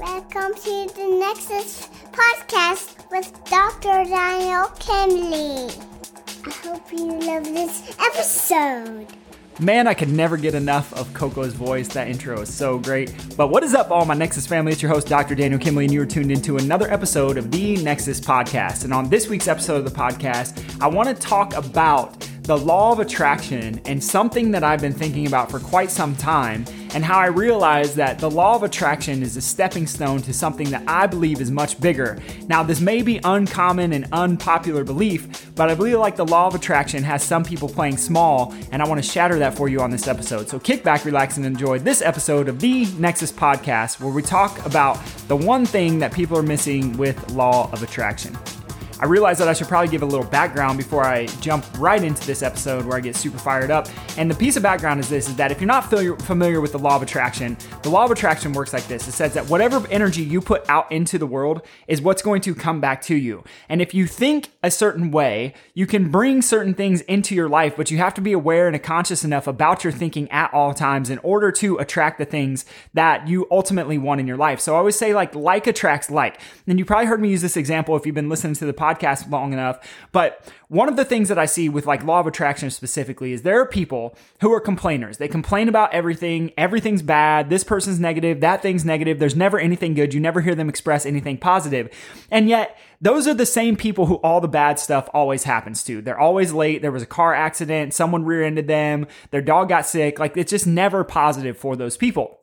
Welcome to the Nexus podcast with Dr. Daniel Kimbley. I hope you love this episode. Man, I could never get enough of Coco's voice. That intro is so great. But what is up, all my Nexus family? It's your host, Dr. Daniel Kimbley, and you are tuned into another episode of the Nexus Podcast. And on this week's episode of the podcast, I want to talk about the law of attraction and something that I've been thinking about for quite some time, and how I realized that the law of attraction is a stepping stone to something that I believe is much bigger. Now, this may be uncommon and unpopular belief, but I believe like the law of attraction has some people playing small, and I want to shatter that for you on this episode. So kick back, relax, and enjoy this episode of the Nexus Podcast, where we talk about the one thing that people are missing with law of attraction. I realized that I should probably give a little background before I jump right into this episode where I get super fired up. And the piece of background is this is that if you're not familiar with the law of attraction, the law of attraction works like this. It says that whatever energy you put out into the world is what's going to come back to you. And if you think a certain way, you can bring certain things into your life, but you have to be aware and conscious enough about your thinking at all times in order to attract the things that you ultimately want in your life. So I always say like like attracts like. And you probably heard me use this example if you've been listening to the podcast podcast long enough. But one of the things that I see with like law of attraction specifically is there are people who are complainers. They complain about everything. Everything's bad. This person's negative. That thing's negative. There's never anything good. You never hear them express anything positive. And yet, those are the same people who all the bad stuff always happens to. They're always late. There was a car accident. Someone rear ended them. Their dog got sick. Like it's just never positive for those people.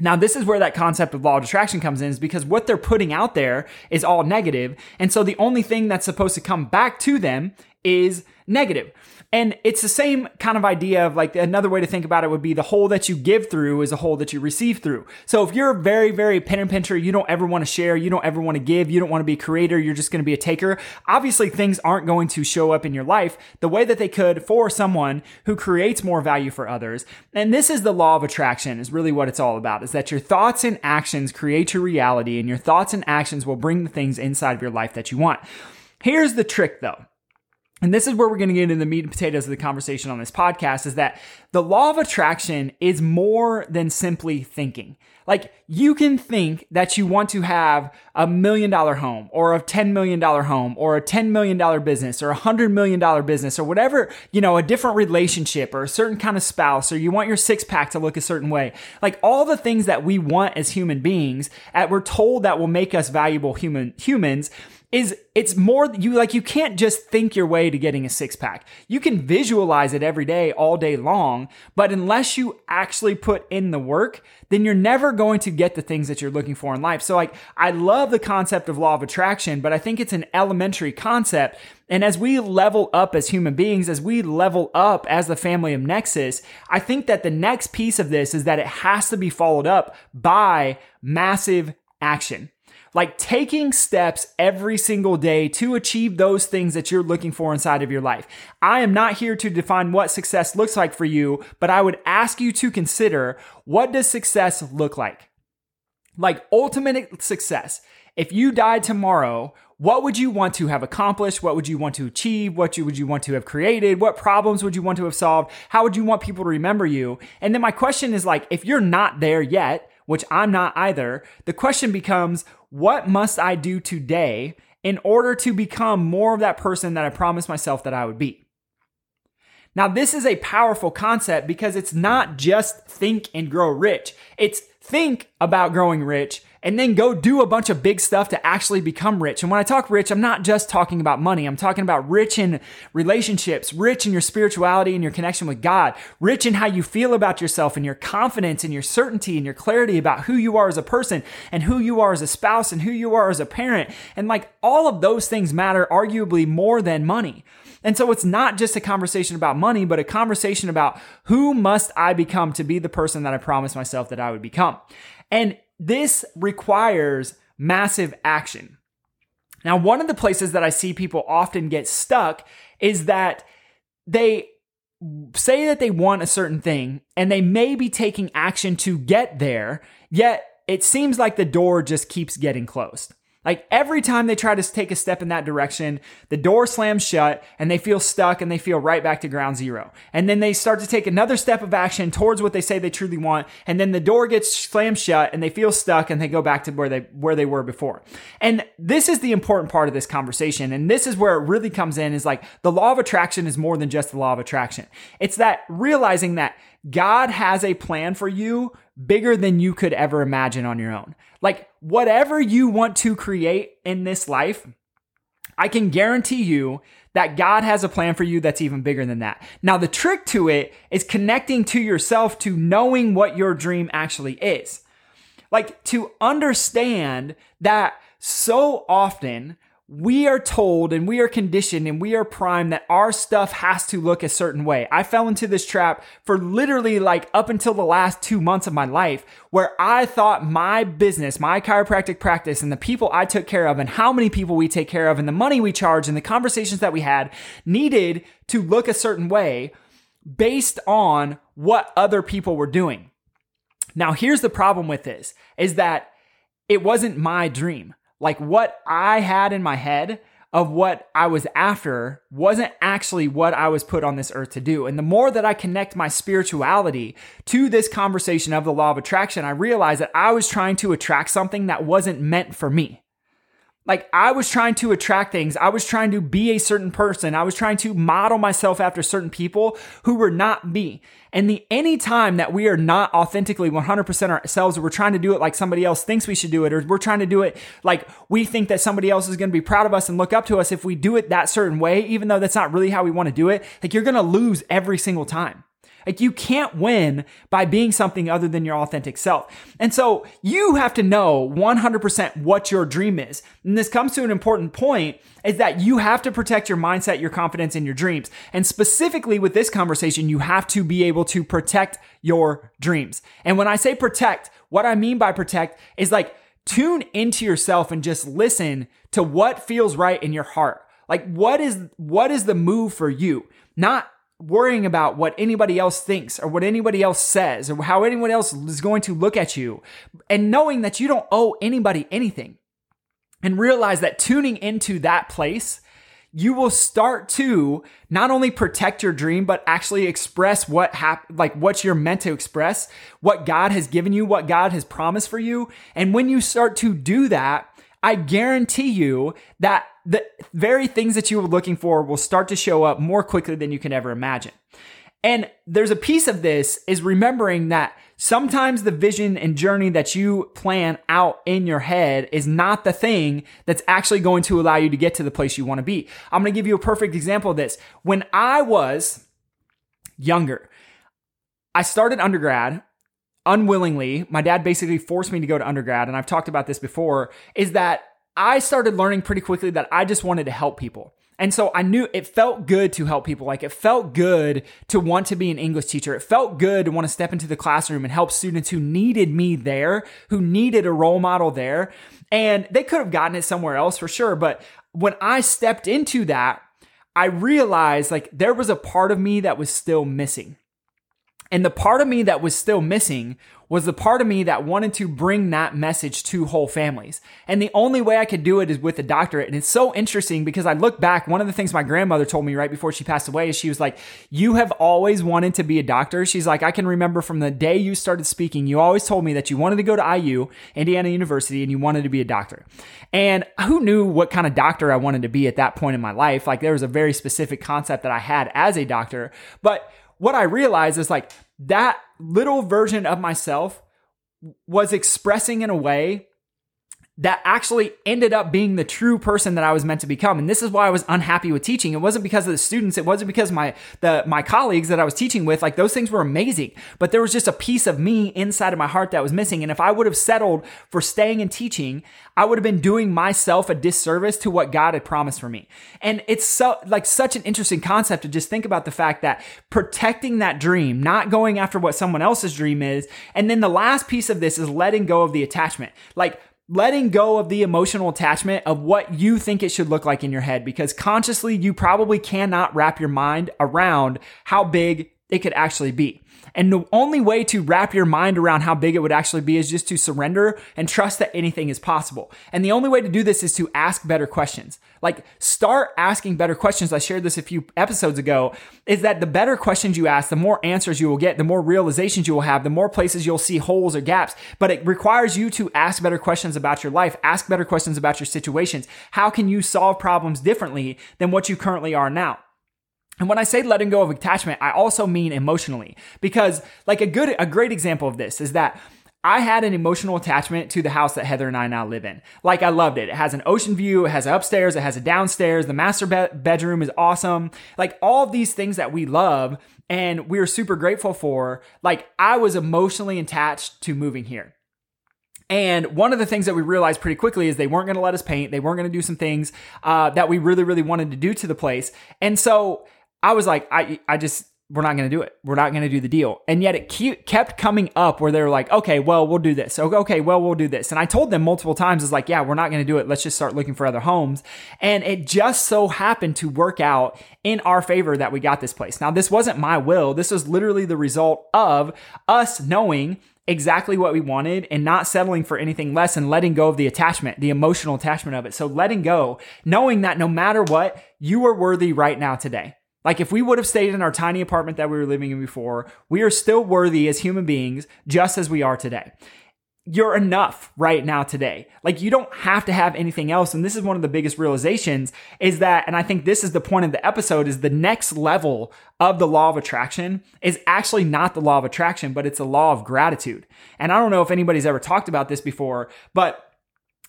Now, this is where that concept of law of attraction comes in, is because what they're putting out there is all negative, And so the only thing that's supposed to come back to them is negative. And it's the same kind of idea of like another way to think about it would be the hole that you give through is a hole that you receive through. So if you're very, very pen and pincher, you don't ever want to share, you don't ever want to give, you don't want to be a creator, you're just going to be a taker. Obviously, things aren't going to show up in your life the way that they could for someone who creates more value for others. And this is the law of attraction is really what it's all about is that your thoughts and actions create your reality and your thoughts and actions will bring the things inside of your life that you want. Here's the trick though. And this is where we're going to get into the meat and potatoes of the conversation on this podcast is that the law of attraction is more than simply thinking. Like you can think that you want to have a million dollar home or a $10 million home or a $10 million business or a $100 million business or whatever, you know, a different relationship or a certain kind of spouse or you want your six pack to look a certain way. Like all the things that we want as human beings that we're told that will make us valuable human humans is it's more you like you can't just think your way to getting a six pack. You can visualize it every day all day long, but unless you actually put in the work, then you're never going to get the things that you're looking for in life. So like I love the concept of law of attraction, but I think it's an elementary concept. And as we level up as human beings, as we level up as the family of Nexus, I think that the next piece of this is that it has to be followed up by massive action like taking steps every single day to achieve those things that you're looking for inside of your life. I am not here to define what success looks like for you, but I would ask you to consider what does success look like? Like ultimate success. If you died tomorrow, what would you want to have accomplished? What would you want to achieve? What you, would you want to have created? What problems would you want to have solved? How would you want people to remember you? And then my question is like, if you're not there yet, which I'm not either, the question becomes, what must I do today in order to become more of that person that I promised myself that I would be? Now, this is a powerful concept because it's not just think and grow rich. It's think about growing rich and then go do a bunch of big stuff to actually become rich. And when I talk rich, I'm not just talking about money. I'm talking about rich in relationships, rich in your spirituality and your connection with God, rich in how you feel about yourself and your confidence and your certainty and your clarity about who you are as a person and who you are as a spouse and who you are as a parent. And like all of those things matter arguably more than money. And so it's not just a conversation about money, but a conversation about who must I become to be the person that I promised myself that I would become. And this requires massive action. Now, one of the places that I see people often get stuck is that they say that they want a certain thing and they may be taking action to get there, yet it seems like the door just keeps getting closed. Like every time they try to take a step in that direction, the door slams shut and they feel stuck and they feel right back to ground zero. And then they start to take another step of action towards what they say they truly want. And then the door gets slammed shut and they feel stuck and they go back to where they, where they were before. And this is the important part of this conversation. And this is where it really comes in is like the law of attraction is more than just the law of attraction. It's that realizing that God has a plan for you bigger than you could ever imagine on your own. Like whatever you want to create in this life, I can guarantee you that God has a plan for you that's even bigger than that. Now, the trick to it is connecting to yourself to knowing what your dream actually is. Like to understand that so often we are told and we are conditioned and we are primed that our stuff has to look a certain way. I fell into this trap for literally like up until the last two months of my life where I thought my business, my chiropractic practice and the people I took care of and how many people we take care of and the money we charge and the conversations that we had needed to look a certain way based on what other people were doing. Now, here's the problem with this is that it wasn't my dream like what I had in my head of what I was after wasn't actually what I was put on this earth to do. And the more that I connect my spirituality to this conversation of the law of attraction, I realize that I was trying to attract something that wasn't meant for me. Like I was trying to attract things. I was trying to be a certain person. I was trying to model myself after certain people who were not me. And the any time that we are not authentically 100% ourselves, or we're trying to do it like somebody else thinks we should do it, or we're trying to do it like we think that somebody else is going to be proud of us and look up to us if we do it that certain way, even though that's not really how we want to do it, like you're going to lose every single time. Like you can't win by being something other than your authentic self. And so you have to know 100% what your dream is. And this comes to an important point is that you have to protect your mindset, your confidence, and your dreams. And specifically with this conversation, you have to be able to protect your dreams. And when I say protect, what I mean by protect is like tune into yourself and just listen to what feels right in your heart. Like what is what is the move for you? Not worrying about what anybody else thinks or what anybody else says or how anyone else is going to look at you and knowing that you don't owe anybody anything and realize that tuning into that place you will start to not only protect your dream but actually express what hap- like what you're meant to express what God has given you what God has promised for you. And when you start to do that I guarantee you that the very things that you were looking for will start to show up more quickly than you can ever imagine. And there's a piece of this is remembering that sometimes the vision and journey that you plan out in your head is not the thing that's actually going to allow you to get to the place you want to be. I'm going to give you a perfect example of this. When I was younger, I started undergrad unwillingly. My dad basically forced me to go to undergrad. And I've talked about this before is that I started learning pretty quickly that I just wanted to help people. And so I knew it felt good to help people. Like it felt good to want to be an English teacher. It felt good to want to step into the classroom and help students who needed me there, who needed a role model there. And they could have gotten it somewhere else for sure. But when I stepped into that, I realized like there was a part of me that was still missing. And the part of me that was still missing was the part of me that wanted to bring that message to whole families. And the only way I could do it is with a doctorate. And it's so interesting because I look back, one of the things my grandmother told me right before she passed away is she was like, You have always wanted to be a doctor. She's like, I can remember from the day you started speaking, you always told me that you wanted to go to IU, Indiana University, and you wanted to be a doctor. And who knew what kind of doctor I wanted to be at that point in my life? Like there was a very specific concept that I had as a doctor. But what I realized is like that little version of myself was expressing in a way that actually ended up being the true person that I was meant to become. And this is why I was unhappy with teaching. It wasn't because of the students. It wasn't because my, the, my colleagues that I was teaching with, like those things were amazing, but there was just a piece of me inside of my heart that was missing. And if I would have settled for staying and teaching, I would have been doing myself a disservice to what God had promised for me. And it's so, like such an interesting concept to just think about the fact that protecting that dream, not going after what someone else's dream is. And then the last piece of this is letting go of the attachment. Like, letting go of the emotional attachment of what you think it should look like in your head because consciously you probably cannot wrap your mind around how big it could actually be. And the only way to wrap your mind around how big it would actually be is just to surrender and trust that anything is possible. And the only way to do this is to ask better questions. Like start asking better questions. I shared this a few episodes ago is that the better questions you ask, the more answers you will get, the more realizations you will have, the more places you'll see holes or gaps. But it requires you to ask better questions about your life, ask better questions about your situations. How can you solve problems differently than what you currently are now? And when I say letting go of attachment, I also mean emotionally because like a good, a great example of this is that I had an emotional attachment to the house that Heather and I now live in. Like I loved it. It has an ocean view. It has upstairs. It has a downstairs. The master be- bedroom is awesome. Like all of these things that we love and we're super grateful for. Like I was emotionally attached to moving here. And one of the things that we realized pretty quickly is they weren't going to let us paint. They weren't going to do some things uh, that we really, really wanted to do to the place. And so I was like, I, I just, we're not going to do it. We're not going to do the deal. And yet it kept coming up where they were like, okay, well, we'll do this. Okay, well, we'll do this. And I told them multiple times, it's like, yeah, we're not going to do it. Let's just start looking for other homes. And it just so happened to work out in our favor that we got this place. Now, this wasn't my will. This was literally the result of us knowing exactly what we wanted and not settling for anything less and letting go of the attachment, the emotional attachment of it. So letting go, knowing that no matter what, you are worthy right now today. Like if we would have stayed in our tiny apartment that we were living in before, we are still worthy as human beings, just as we are today. You're enough right now today. Like you don't have to have anything else. And this is one of the biggest realizations is that, and I think this is the point of the episode is the next level of the law of attraction is actually not the law of attraction, but it's a law of gratitude. And I don't know if anybody's ever talked about this before, but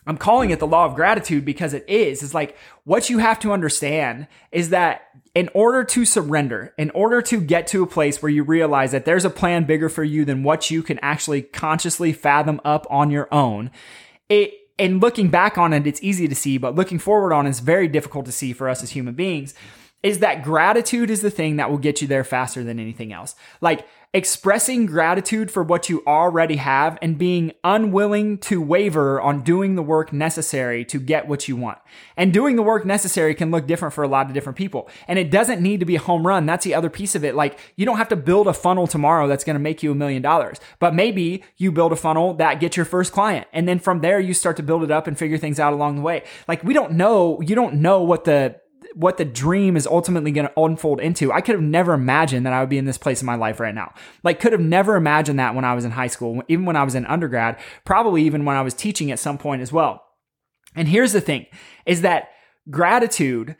I'm calling it the law of gratitude because it is. It's like what you have to understand is that in order to surrender, in order to get to a place where you realize that there's a plan bigger for you than what you can actually consciously fathom up on your own, it and looking back on it, it's easy to see, but looking forward on it's very difficult to see for us as human beings. Is that gratitude is the thing that will get you there faster than anything else. Like expressing gratitude for what you already have and being unwilling to waver on doing the work necessary to get what you want. And doing the work necessary can look different for a lot of different people. And it doesn't need to be a home run. That's the other piece of it. Like you don't have to build a funnel tomorrow that's going to make you a million dollars, but maybe you build a funnel that gets your first client. And then from there, you start to build it up and figure things out along the way. Like we don't know, you don't know what the what the dream is ultimately going to unfold into. I could have never imagined that I would be in this place in my life right now. Like could have never imagined that when I was in high school, even when I was in undergrad, probably even when I was teaching at some point as well. And here's the thing is that gratitude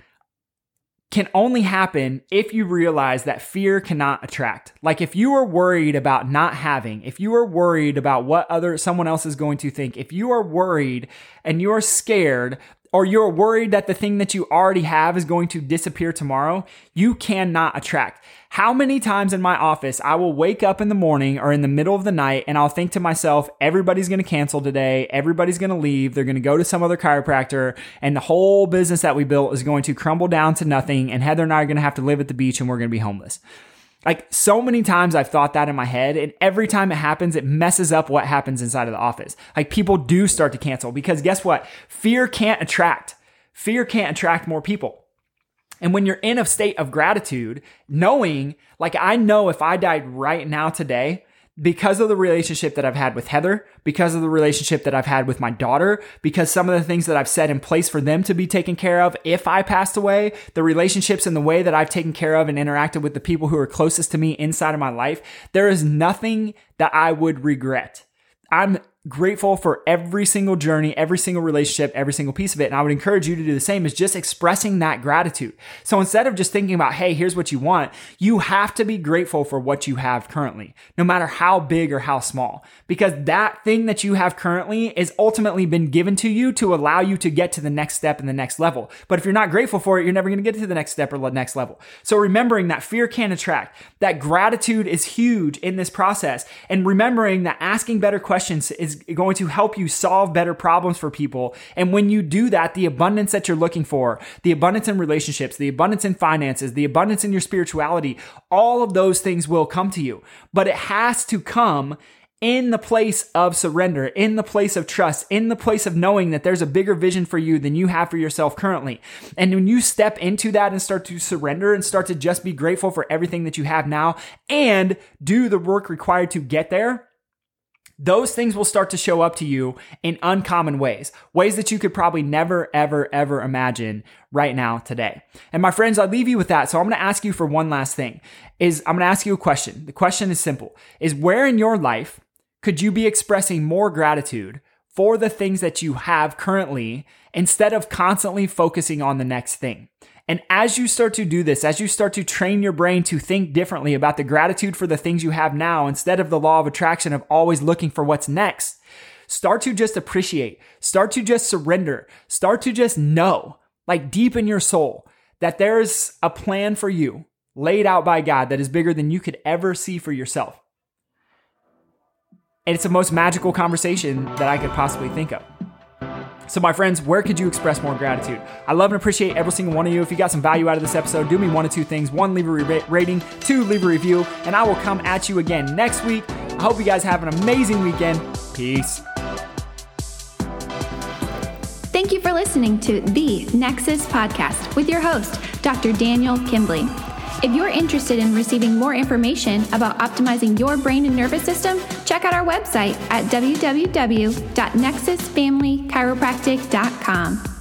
can only happen if you realize that fear cannot attract. Like if you are worried about not having, if you are worried about what other someone else is going to think, if you are worried and you are scared or you're worried that the thing that you already have is going to disappear tomorrow, you cannot attract. How many times in my office I will wake up in the morning or in the middle of the night and I'll think to myself, everybody's going to cancel today. Everybody's going to leave. They're going to go to some other chiropractor and the whole business that we built is going to crumble down to nothing. And Heather and I are going to have to live at the beach and we're going to be homeless. Like so many times I've thought that in my head, and every time it happens, it messes up what happens inside of the office. Like people do start to cancel because guess what? Fear can't attract. Fear can't attract more people. And when you're in a state of gratitude, knowing, like I know if I died right now today, because of the relationship that I've had with Heather, because of the relationship that I've had with my daughter, because some of the things that I've set in place for them to be taken care of if I passed away, the relationships and the way that I've taken care of and interacted with the people who are closest to me inside of my life, there is nothing that I would regret. I'm grateful for every single journey, every single relationship, every single piece of it. And I would encourage you to do the same is just expressing that gratitude. So instead of just thinking about, hey, here's what you want, you have to be grateful for what you have currently, no matter how big or how small, because that thing that you have currently is ultimately been given to you to allow you to get to the next step and the next level. But if you're not grateful for it, you're never going to get to the next step or the next level. So remembering that fear can attract, that gratitude is huge in this process, and remembering that asking better questions is going to help you solve better problems for people. And when you do that, the abundance that you're looking for, the abundance in relationships, the abundance in finances, the abundance in your spirituality, all of those things will come to you. But it has to come in the place of surrender, in the place of trust, in the place of knowing that there's a bigger vision for you than you have for yourself currently. And when you step into that and start to surrender and start to just be grateful for everything that you have now and do the work required to get there, those things will start to show up to you in uncommon ways, ways that you could probably never, ever, ever imagine right now today. And my friends, I leave you with that. So I'm going to ask you for one last thing is I'm going to ask you a question. The question is simple is where in your life could you be expressing more gratitude for the things that you have currently instead of constantly focusing on the next thing? And as you start to do this, as you start to train your brain to think differently about the gratitude for the things you have now instead of the law of attraction of always looking for what's next, start to just appreciate, start to just surrender, start to just know, like deep in your soul, that there's a plan for you laid out by God that is bigger than you could ever see for yourself. And it's the most magical conversation that I could possibly think of. So, my friends, where could you express more gratitude? I love and appreciate every single one of you. If you got some value out of this episode, do me one of two things. One, leave a re- rating. Two, leave a review. And I will come at you again next week. I hope you guys have an amazing weekend. Peace. Thank you for listening to the Nexus Podcast with your host, Dr. Daniel Kimbley. If you're interested in receiving more information about optimizing your brain and nervous system, check out our website at www.nexusfamilychiropractic.com.